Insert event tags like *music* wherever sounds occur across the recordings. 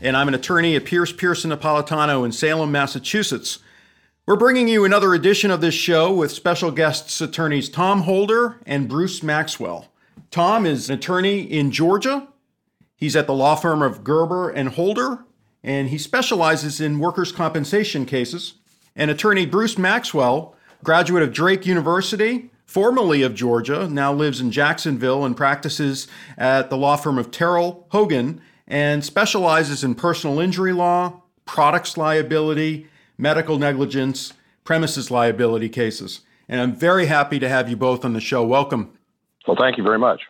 and I'm an attorney at Pierce Pearson Napolitano in Salem, Massachusetts. We're bringing you another edition of this show with special guests attorneys Tom Holder and Bruce Maxwell. Tom is an attorney in Georgia. He's at the law firm of Gerber and Holder, and he specializes in workers' compensation cases. And attorney Bruce Maxwell, graduate of Drake University, formerly of Georgia, now lives in Jacksonville and practices at the law firm of Terrell Hogan and specializes in personal injury law, products liability, medical negligence, premises liability cases. And I'm very happy to have you both on the show. Welcome. Well, thank you very much.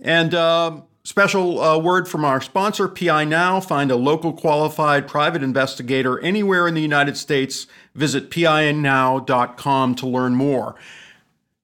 And uh, special uh, word from our sponsor, PI Now. Find a local qualified private investigator anywhere in the United States. Visit pinow.com to learn more.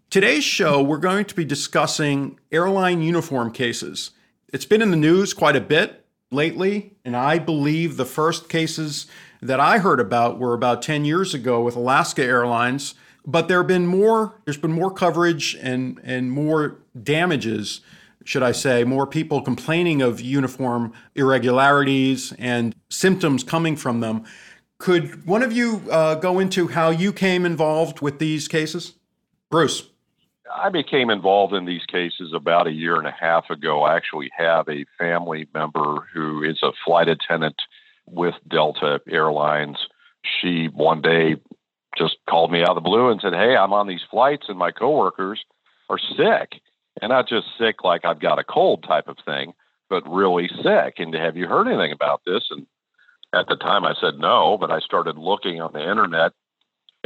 Today's show, we're going to be discussing airline uniform cases. It's been in the news quite a bit lately, and I believe the first cases that I heard about were about 10 years ago with Alaska Airlines. But there have been more, there's been more coverage and, and more damages, should I say, more people complaining of uniform irregularities and symptoms coming from them. Could one of you uh, go into how you came involved with these cases? Bruce. I became involved in these cases about a year and a half ago. I actually have a family member who is a flight attendant with Delta Airlines. She one day just called me out of the blue and said, Hey, I'm on these flights and my coworkers are sick. And not just sick like I've got a cold type of thing, but really sick. And have you heard anything about this? And at the time I said no, but I started looking on the internet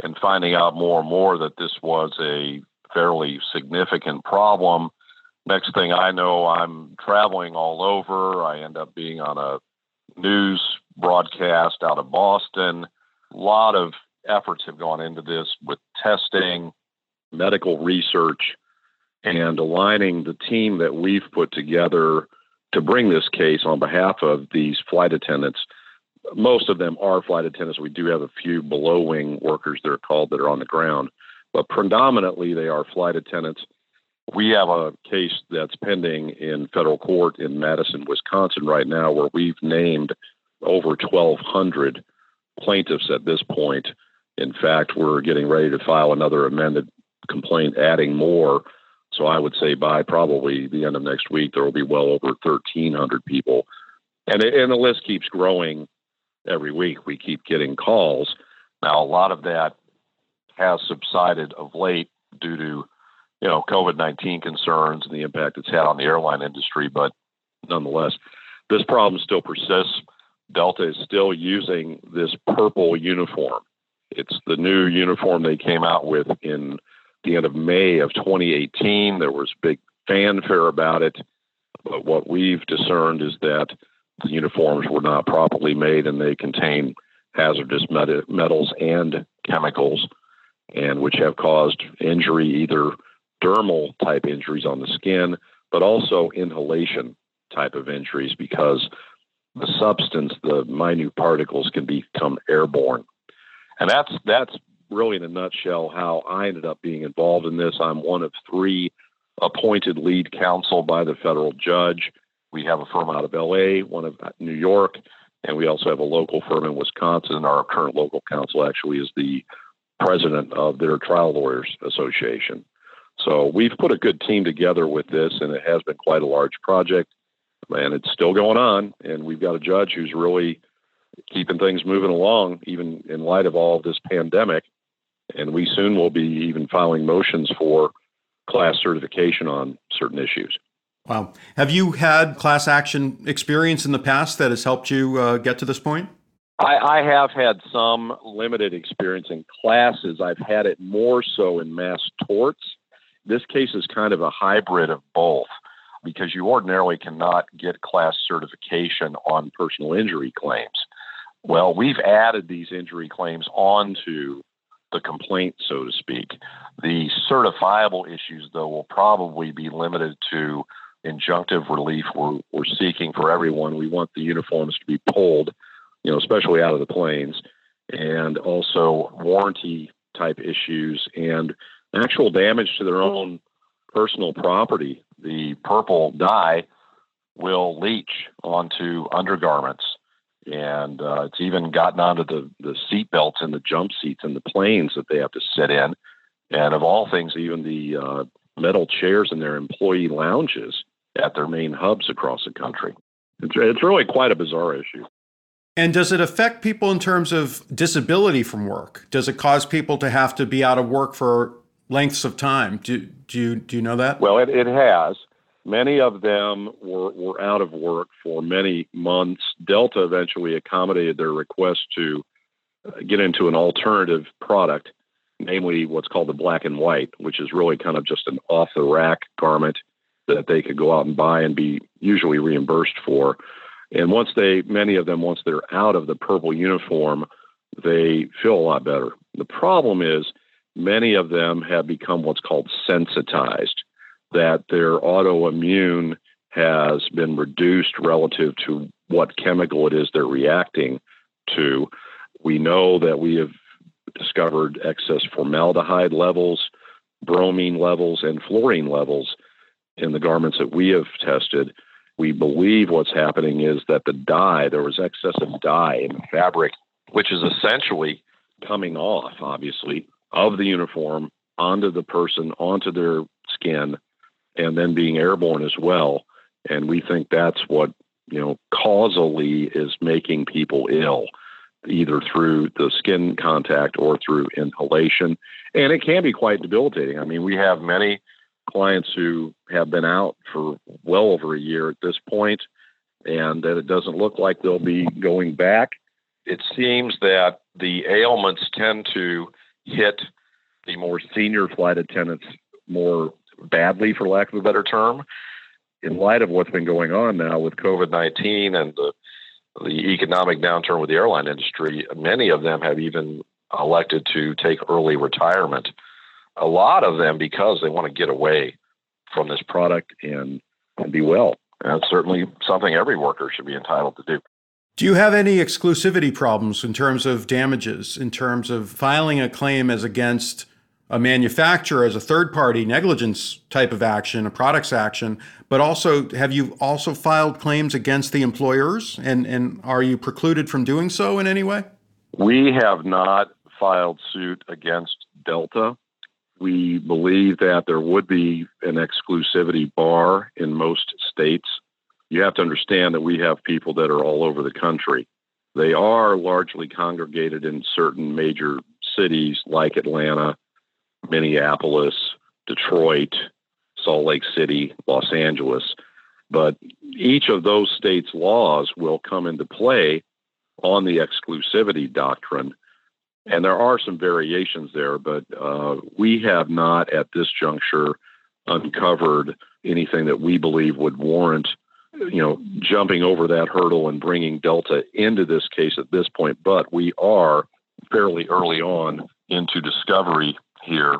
and finding out more and more that this was a fairly significant problem. Next thing I know, I'm traveling all over. I end up being on a news broadcast out of Boston. A lot of efforts have gone into this with testing, medical research, and aligning the team that we've put together to bring this case on behalf of these flight attendants. Most of them are flight attendants. We do have a few below wing workers that are called that are on the ground but predominantly they are flight attendants. We have a case that's pending in federal court in Madison, Wisconsin right now, where we've named over 1,200 plaintiffs at this point. In fact, we're getting ready to file another amended complaint adding more. So I would say by probably the end of next week, there will be well over 1,300 people. And, and the list keeps growing every week. We keep getting calls. Now, a lot of that has subsided of late due to you know COVID nineteen concerns and the impact it's had on the airline industry. But nonetheless, this problem still persists. Delta is still using this purple uniform. It's the new uniform they came out with in the end of May of 2018. There was big fanfare about it, but what we've discerned is that the uniforms were not properly made and they contain hazardous metals and chemicals and which have caused injury, either dermal type injuries on the skin, but also inhalation type of injuries because the substance, the minute particles can become airborne. And that's that's really in a nutshell how I ended up being involved in this. I'm one of three appointed lead counsel by the federal judge. We have a firm out of LA, one of New York, and we also have a local firm in Wisconsin. Our current local counsel actually is the president of their trial lawyers association. So we've put a good team together with this, and it has been quite a large project, and it's still going on. And we've got a judge who's really keeping things moving along, even in light of all of this pandemic. And we soon will be even filing motions for class certification on certain issues. Wow. Have you had class action experience in the past that has helped you uh, get to this point? I, I have had some limited experience in classes. I've had it more so in mass torts. This case is kind of a hybrid of both because you ordinarily cannot get class certification on personal injury claims. Well, we've added these injury claims onto the complaint, so to speak. The certifiable issues, though, will probably be limited to injunctive relief we're, we're seeking for everyone. We want the uniforms to be pulled, you know, especially out of the planes, and also warranty type issues and actual damage to their own personal property. The purple dye will leach onto undergarments. And uh, it's even gotten onto the, the seat belts and the jump seats and the planes that they have to sit in. And of all things, even the uh, metal chairs in their employee lounges at their main hubs across the country. It's, it's really quite a bizarre issue. And does it affect people in terms of disability from work? Does it cause people to have to be out of work for lengths of time? Do, do, you, do you know that? Well, it, it has. Many of them were, were out of work for many months. Delta eventually accommodated their request to uh, get into an alternative product, namely what's called the black and white, which is really kind of just an off the rack garment that they could go out and buy and be usually reimbursed for. And once they, many of them, once they're out of the purple uniform, they feel a lot better. The problem is many of them have become what's called sensitized, that their autoimmune has been reduced relative to what chemical it is they're reacting to. We know that we have discovered excess formaldehyde levels, bromine levels, and fluorine levels in the garments that we have tested. We believe what's happening is that the dye, there was excessive dye in the fabric, which is essentially coming off, obviously, of the uniform onto the person, onto their skin, and then being airborne as well. And we think that's what, you know, causally is making people ill, either through the skin contact or through inhalation. And it can be quite debilitating. I mean, we have many clients who have been out for well over a year at this point, and that it doesn't look like they'll be going back. It seems that the ailments tend to hit the more senior flight attendants more badly, for lack of a better term. In light of what's been going on now with COVID 19 and the, the economic downturn with the airline industry, many of them have even elected to take early retirement. A lot of them because they want to get away from this product and, and be well. And that's certainly something every worker should be entitled to do. Do you have any exclusivity problems in terms of damages, in terms of filing a claim as against a manufacturer as a third party negligence type of action, a products action, but also have you also filed claims against the employers and, and are you precluded from doing so in any way? We have not filed suit against Delta. We believe that there would be an exclusivity bar in most states. You have to understand that we have people that are all over the country. They are largely congregated in certain major cities like Atlanta, Minneapolis, Detroit, Salt Lake City, Los Angeles. But each of those states' laws will come into play on the exclusivity doctrine. And there are some variations there, but uh, we have not at this juncture uncovered anything that we believe would warrant, you know, jumping over that hurdle and bringing Delta into this case at this point. But we are fairly early on into discovery here,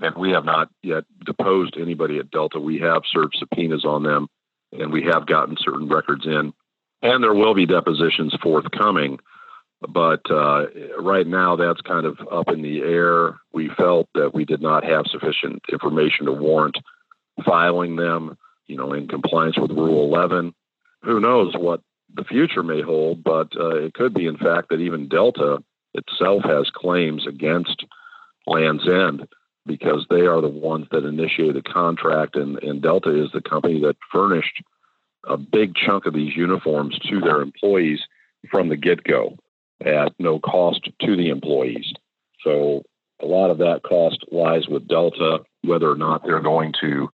and we have not yet deposed anybody at Delta. We have served subpoenas on them, and we have gotten certain records in, and there will be depositions forthcoming. But uh, right now, that's kind of up in the air. We felt that we did not have sufficient information to warrant filing them, you know, in compliance with Rule 11. Who knows what the future may hold, but uh, it could be, in fact, that even Delta itself has claims against Land's End because they are the ones that initiated the contract, and, and Delta is the company that furnished a big chunk of these uniforms to their employees from the get go at no cost to the employees. So a lot of that cost lies with Delta. Whether or not they're going to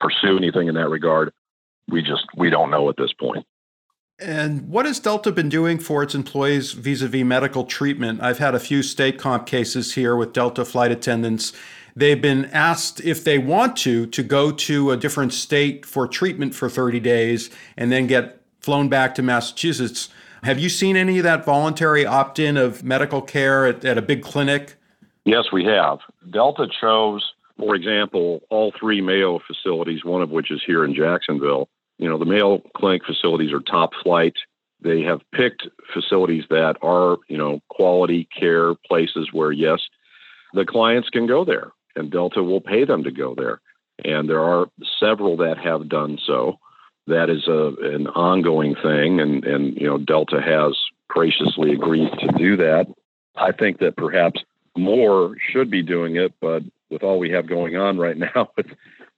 pursue anything in that regard, we just we don't know at this point. And what has Delta been doing for its employees vis a vis medical treatment? I've had a few state comp cases here with Delta flight attendants. They've been asked if they want to, to go to a different state for treatment for 30 days and then get flown back to Massachusetts. Have you seen any of that voluntary opt in of medical care at, at a big clinic? Yes, we have. Delta chose, for example, all three Mayo facilities, one of which is here in Jacksonville. You know, the Mayo Clinic facilities are top flight. They have picked facilities that are, you know, quality care places where, yes, the clients can go there and Delta will pay them to go there. And there are several that have done so. That is a, an ongoing thing. And, and, you know, Delta has graciously agreed to do that. I think that perhaps more should be doing it, but with all we have going on right *laughs* now with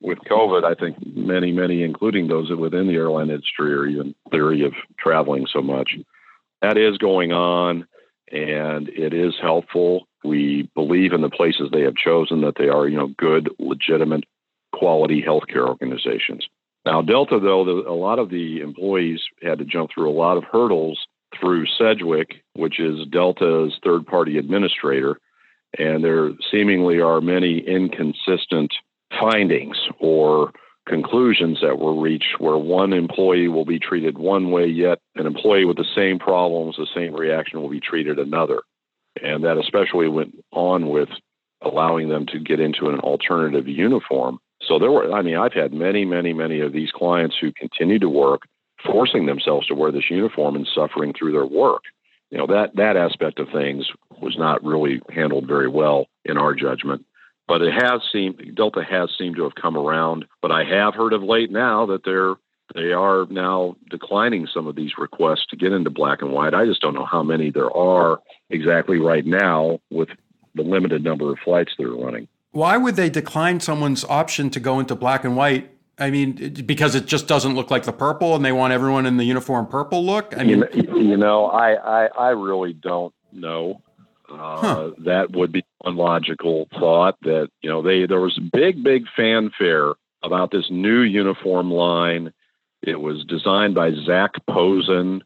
with COVID, I think many, many, including those within the airline industry, are even leery of traveling so much. That is going on, and it is helpful. We believe in the places they have chosen that they are, you know, good, legitimate, quality healthcare organizations. Now, Delta, though, the, a lot of the employees had to jump through a lot of hurdles through Sedgwick, which is Delta's third party administrator. And there seemingly are many inconsistent findings or conclusions that were reached where one employee will be treated one way, yet an employee with the same problems, the same reaction will be treated another. And that especially went on with allowing them to get into an alternative uniform. So there were, I mean, I've had many, many, many of these clients who continue to work, forcing themselves to wear this uniform and suffering through their work. You know, that, that aspect of things was not really handled very well in our judgment. But it has seemed Delta has seemed to have come around. But I have heard of late now that they're they are now declining some of these requests to get into black and white. I just don't know how many there are exactly right now with the limited number of flights that are running. Why would they decline someone's option to go into black and white? I mean, because it just doesn't look like the purple, and they want everyone in the uniform purple look. I mean, you, you know, I, I I really don't know. Uh, huh. That would be one logical thought. That you know, they there was big big fanfare about this new uniform line. It was designed by Zac Posen,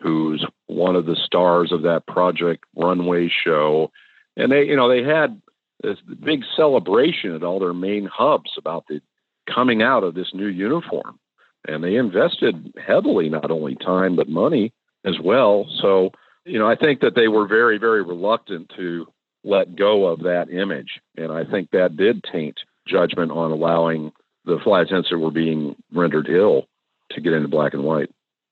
who's one of the stars of that Project Runway show, and they you know they had this big celebration at all their main hubs about the coming out of this new uniform, and they invested heavily, not only time but money as well. So you know, I think that they were very, very reluctant to let go of that image. And I think that did taint judgment on allowing the flight attendants that were being rendered ill to get into black and white.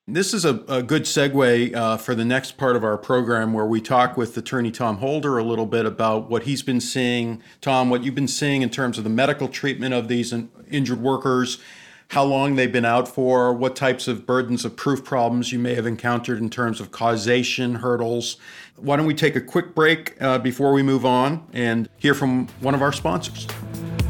This is a, a good segue uh, for the next part of our program where we talk with attorney Tom Holder a little bit about what he's been seeing. Tom, what you've been seeing in terms of the medical treatment of these in, injured workers how long they've been out for, what types of burdens of proof problems you may have encountered in terms of causation hurdles. Why don't we take a quick break uh, before we move on and hear from one of our sponsors?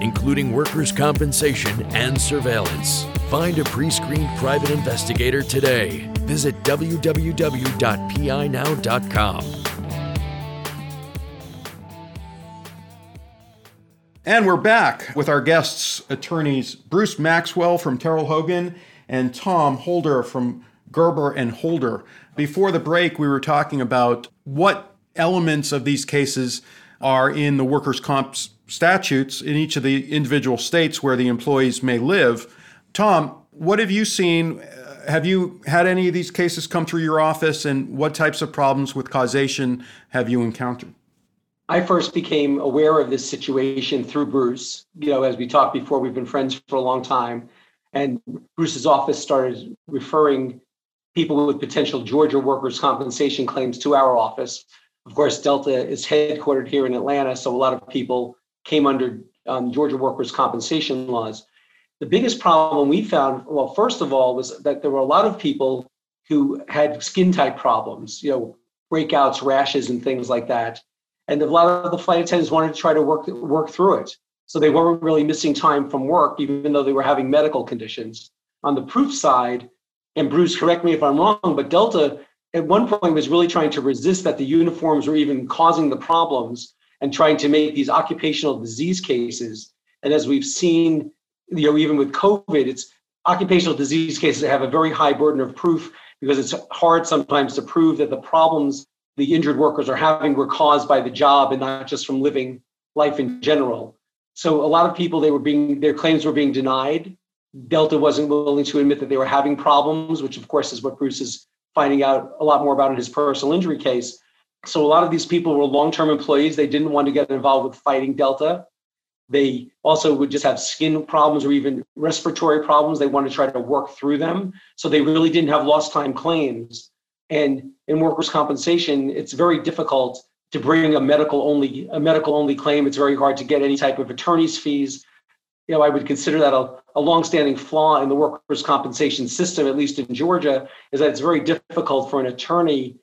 including workers' compensation and surveillance. Find a pre screened private investigator today. Visit www.pinow.com. And we're back with our guests, attorneys Bruce Maxwell from Terrell Hogan and Tom Holder from Gerber and Holder. Before the break, we were talking about what elements of these cases are in the workers' comp statutes in each of the individual states where the employees may live. Tom, what have you seen? Uh, have you had any of these cases come through your office, and what types of problems with causation have you encountered? I first became aware of this situation through Bruce. You know, as we talked before, we've been friends for a long time. And Bruce's office started referring people with potential Georgia workers' compensation claims to our office. Of course, Delta is headquartered here in Atlanta, so a lot of people came under um, Georgia workers' compensation laws. The biggest problem we found, well, first of all, was that there were a lot of people who had skin type problems, you know, breakouts, rashes, and things like that. And a lot of the flight attendants wanted to try to work work through it. So they weren't really missing time from work, even though they were having medical conditions. On the proof side, and Bruce, correct me if I'm wrong, but Delta at one point was really trying to resist that the uniforms were even causing the problems and trying to make these occupational disease cases. And as we've seen, you know, even with COVID, it's occupational disease cases that have a very high burden of proof because it's hard sometimes to prove that the problems the injured workers are having were caused by the job and not just from living life in general. So a lot of people they were being their claims were being denied. Delta wasn't willing to admit that they were having problems, which of course is what Bruce is finding out a lot more about in his personal injury case. So a lot of these people were long-term employees. They didn't want to get involved with fighting Delta. They also would just have skin problems or even respiratory problems. They want to try to work through them. So they really didn't have lost time claims. And in workers' compensation, it's very difficult to bring a medical only a medical only claim. It's very hard to get any type of attorney's fees. You know, I would consider that a, a longstanding flaw in the workers' compensation system, at least in Georgia, is that it's very difficult for an attorney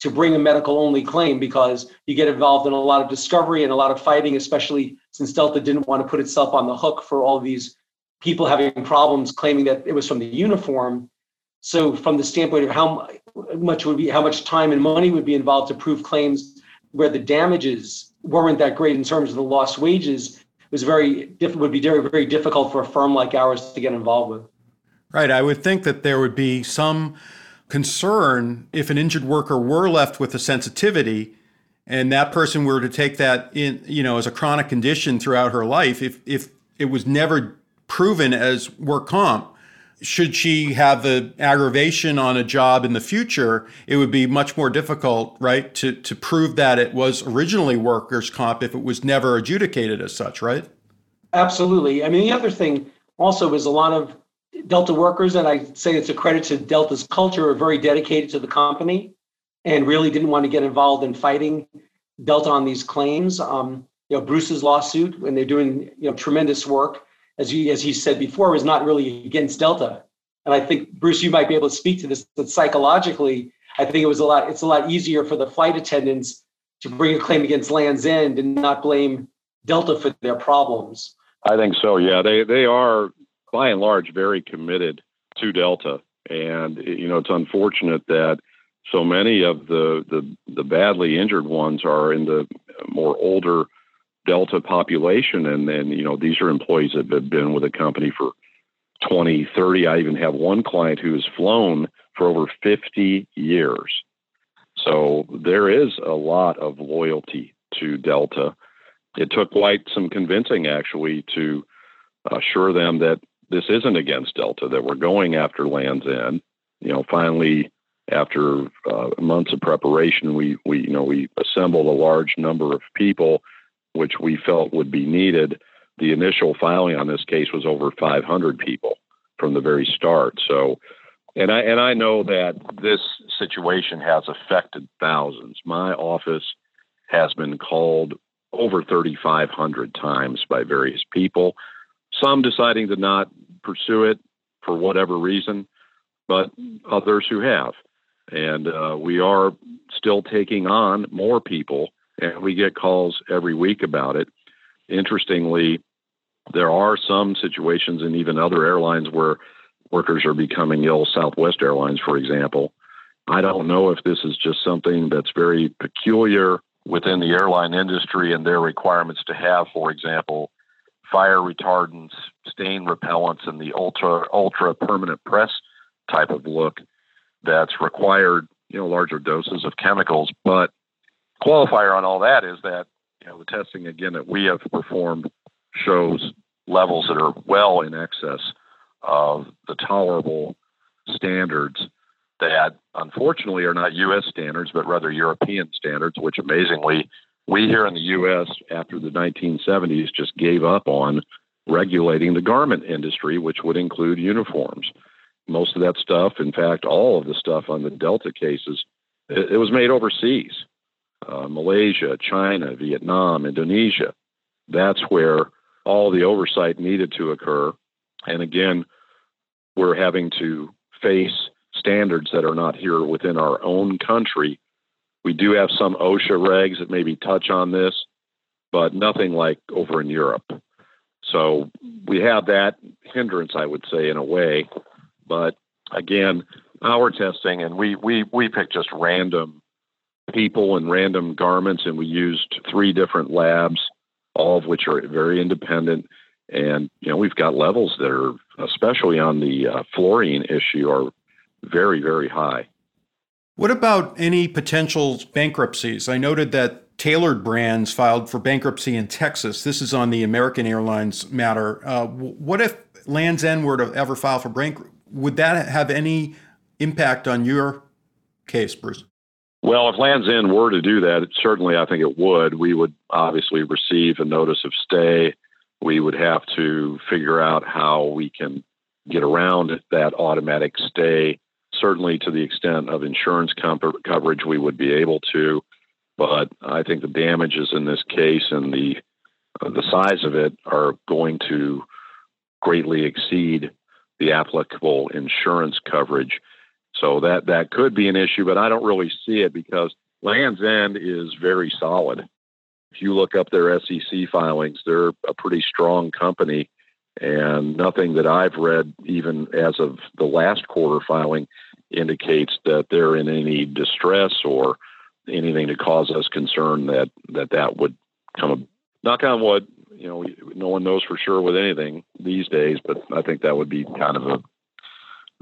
to bring a medical only claim because you get involved in a lot of discovery and a lot of fighting, especially since Delta didn't want to put itself on the hook for all these people having problems claiming that it was from the uniform. So, from the standpoint of how much would be, how much time and money would be involved to prove claims where the damages weren't that great in terms of the lost wages, was very would be very very difficult for a firm like ours to get involved with. Right. I would think that there would be some concern if an injured worker were left with a sensitivity and that person were to take that in you know as a chronic condition throughout her life if if it was never proven as work comp should she have the aggravation on a job in the future it would be much more difficult right to to prove that it was originally workers comp if it was never adjudicated as such right absolutely i mean the other thing also is a lot of Delta workers, and I say it's a credit to Delta's culture, are very dedicated to the company and really didn't want to get involved in fighting Delta on these claims. Um, you know, Bruce's lawsuit, when they're doing you know tremendous work, as he as he said before, was not really against Delta. And I think Bruce, you might be able to speak to this, but psychologically, I think it was a lot. It's a lot easier for the flight attendants to bring a claim against Land's End and not blame Delta for their problems. I think so. Yeah, they they are by and large very committed to Delta, and you know it's unfortunate that so many of the the, the badly injured ones are in the more older Delta population, and then you know these are employees that have been with the company for 20, 30. I even have one client who has flown for over 50 years. So there is a lot of loyalty to Delta. It took quite some convincing, actually, to assure them that this isn't against Delta, that we're going after Land's End. You know, finally, after uh, months of preparation, we, we, you know, we assembled a large number of people, which we felt would be needed. The initial filing on this case was over 500 people from the very start. So, and I and I know that this situation has affected thousands. My office has been called over 3,500 times by various people some deciding to not pursue it for whatever reason, but others who have. And uh, we are still taking on more people, and we get calls every week about it. Interestingly, there are some situations and even other airlines where workers are becoming ill, Southwest Airlines, for example. I don't know if this is just something that's very peculiar within the airline industry and their requirements to have, for example, fire retardants, stain repellents, and the ultra ultra permanent press type of look that's required, you know, larger doses of chemicals. But qualifier on all that is that you know the testing again that we have performed shows levels that are well in excess of the tolerable standards that unfortunately are not U.S. standards, but rather European standards, which amazingly we here in the U.S. after the 1970s just gave up on regulating the garment industry, which would include uniforms. Most of that stuff, in fact, all of the stuff on the Delta cases, it, it was made overseas uh, Malaysia, China, Vietnam, Indonesia. That's where all the oversight needed to occur. And again, we're having to face standards that are not here within our own country we do have some OSHA regs that maybe touch on this, but nothing like over in Europe. So we have that hindrance, I would say, in a way. But again, our testing, and we we we pick just random people and random garments, and we used three different labs, all of which are very independent. And you know, we've got levels that are, especially on the uh, fluorine issue, are very, very high. What about any potential bankruptcies? I noted that Tailored Brands filed for bankruptcy in Texas. This is on the American Airlines matter. Uh, what if Lands End were to ever file for bankruptcy? Would that have any impact on your case, Bruce? Well, if Lands End were to do that, certainly I think it would. We would obviously receive a notice of stay. We would have to figure out how we can get around that automatic stay. Certainly, to the extent of insurance com- coverage, we would be able to. But I think the damages in this case and the the size of it are going to greatly exceed the applicable insurance coverage. So that that could be an issue, but I don't really see it because Land's End is very solid. If you look up their SEC filings, they're a pretty strong company, and nothing that I've read, even as of the last quarter filing, indicates that they're in any distress or anything to cause us concern that that that would come. Knock on wood, you know, no one knows for sure with anything these days, but I think that would be kind of a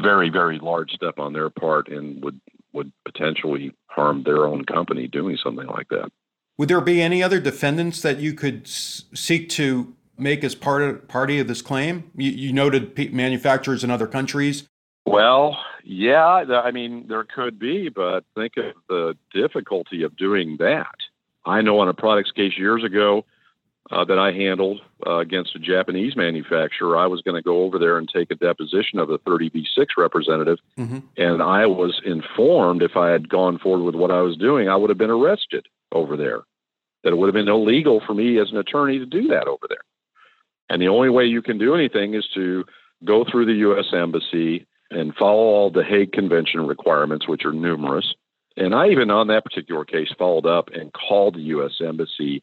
very, very large step on their part and would would potentially harm their own company doing something like that. Would there be any other defendants that you could s- seek to make as part of party of this claim? You, you noted p- manufacturers in other countries. Well, yeah, I mean there could be, but think of the difficulty of doing that. I know on a products case years ago, uh, that I handled uh, against a Japanese manufacturer. I was going to go over there and take a deposition of the 30B6 representative, mm-hmm. and I was informed if I had gone forward with what I was doing, I would have been arrested over there. That it would have been illegal for me as an attorney to do that over there. And the only way you can do anything is to go through the U.S. Embassy and follow all the Hague Convention requirements, which are numerous. And I even on that particular case followed up and called the U.S. Embassy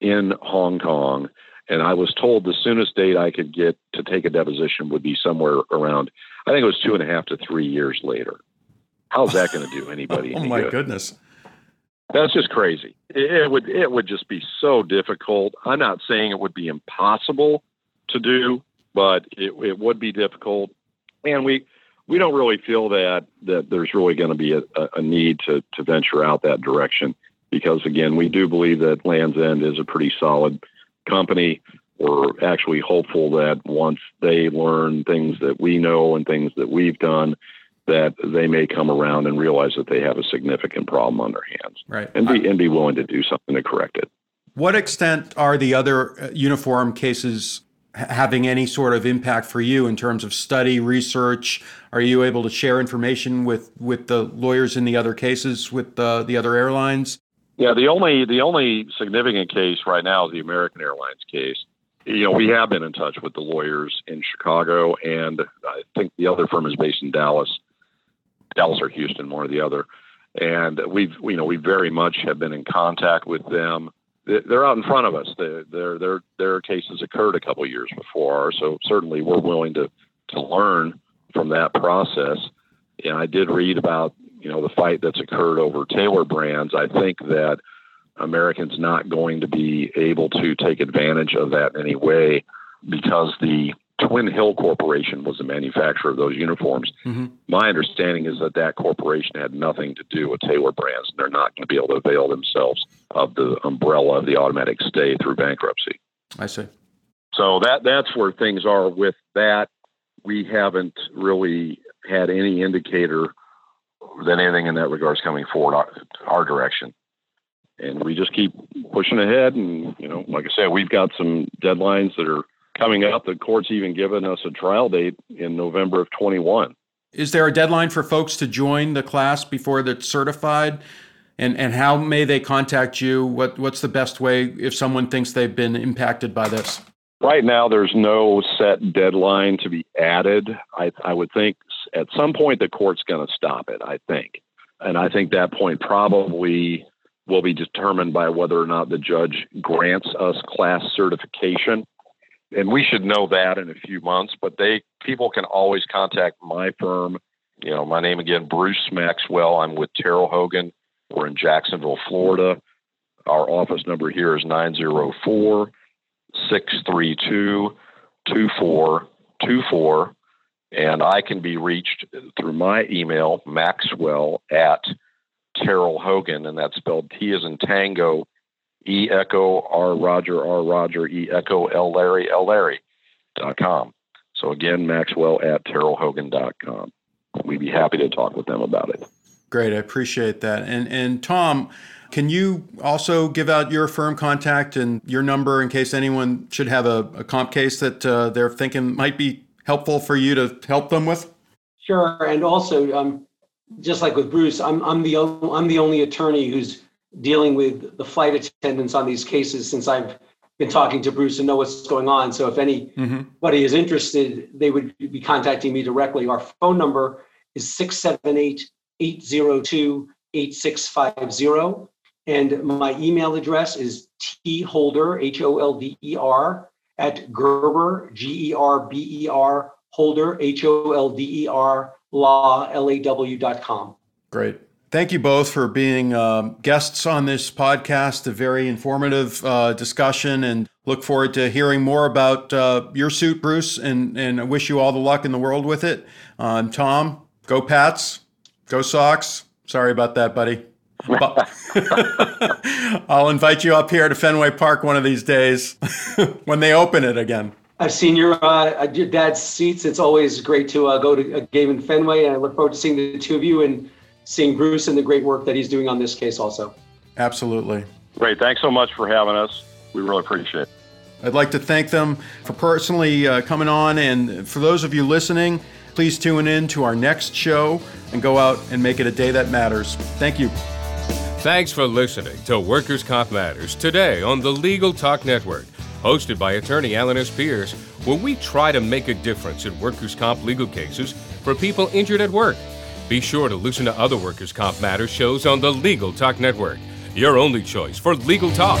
in Hong Kong. And I was told the soonest date I could get to take a deposition would be somewhere around, I think it was two and a half to three years later. How's that going to do anybody? *laughs* oh my good? goodness. That's just crazy. It, it would it would just be so difficult. I'm not saying it would be impossible to do, but it, it would be difficult. And we we don't really feel that that there's really going to be a, a need to to venture out that direction because again, we do believe that Land's End is a pretty solid company. We're actually hopeful that once they learn things that we know and things that we've done, that they may come around and realize that they have a significant problem on their hands, right? And be and be willing to do something to correct it. What extent are the other uh, uniform cases having any sort of impact for you in terms of study research are you able to share information with with the lawyers in the other cases with uh, the other airlines yeah, the only the only significant case right now is the American Airlines case. You know, we have been in touch with the lawyers in Chicago, and I think the other firm is based in Dallas, Dallas or Houston, one or the other. And we've, you know, we very much have been in contact with them. They're out in front of us. Their their their cases occurred a couple years before ours, so certainly we're willing to to learn from that process. And I did read about you know the fight that's occurred over Tailored brands, I think that Americans not going to be able to take advantage of that in any way because the Twin Hill Corporation was the manufacturer of those uniforms. Mm-hmm. My understanding is that that corporation had nothing to do with Tailored Brands, and they're not going to be able to avail themselves of the umbrella of the automatic stay through bankruptcy. I see. So that that's where things are with that. We haven't really had any indicator than anything in that regard is coming forward our, our direction. And we just keep pushing ahead. And, you know, like I said, we've got some deadlines that are coming up. The court's even given us a trial date in November of 21. Is there a deadline for folks to join the class before it's certified? And, and how may they contact you? What, what's the best way if someone thinks they've been impacted by this? Right now, there's no set deadline to be added. I, I would think at some point the court's going to stop it, I think. And I think that point probably will be determined by whether or not the judge grants us class certification. And we should know that in a few months, but they people can always contact my firm. You know, my name again, Bruce Maxwell. I'm with Terrell Hogan. We're in Jacksonville, Florida. Our office number here is 904 632 2424. And I can be reached through my email, maxwell at Terrell Hogan, and that's spelled T as in Tango, E Echo, R Roger, R Roger, E Echo, L Larry, L Larry dot com. So again, Maxwell at terrellhogan.com. We'd be happy to talk with them about it. Great, I appreciate that. And and Tom, can you also give out your firm contact and your number in case anyone should have a, a comp case that uh, they're thinking might be helpful for you to help them with? Sure, and also, um, just like with Bruce, I'm I'm the I'm the only attorney who's dealing with the flight attendants on these cases since I've been talking to Bruce and know what's going on. So if anybody mm-hmm. is interested, they would be contacting me directly. Our phone number is 678 802 8650. And my email address is tholder, H O L D E R, at Gerber, G E R B E R, holder, H O L D E R, law, L A W dot com. Great. Thank you both for being um, guests on this podcast. A very informative uh, discussion, and look forward to hearing more about uh, your suit, Bruce. And and I wish you all the luck in the world with it. Um, Tom, go Pats, go Sox. Sorry about that, buddy. *laughs* I'll invite you up here to Fenway Park one of these days *laughs* when they open it again. I've seen your uh, your dad's seats. It's always great to uh, go to a game in Fenway, and I look forward to seeing the two of you and seeing Bruce and the great work that he's doing on this case also. Absolutely. Great. Thanks so much for having us. We really appreciate it. I'd like to thank them for personally uh, coming on. And for those of you listening, please tune in to our next show and go out and make it a day that matters. Thank you. Thanks for listening to Workers' Comp Matters today on the Legal Talk Network, hosted by attorney Alan S. Pierce, where we try to make a difference in workers' comp legal cases for people injured at work. Be sure to listen to other Workers' Comp Matters shows on the Legal Talk Network, your only choice for legal talk.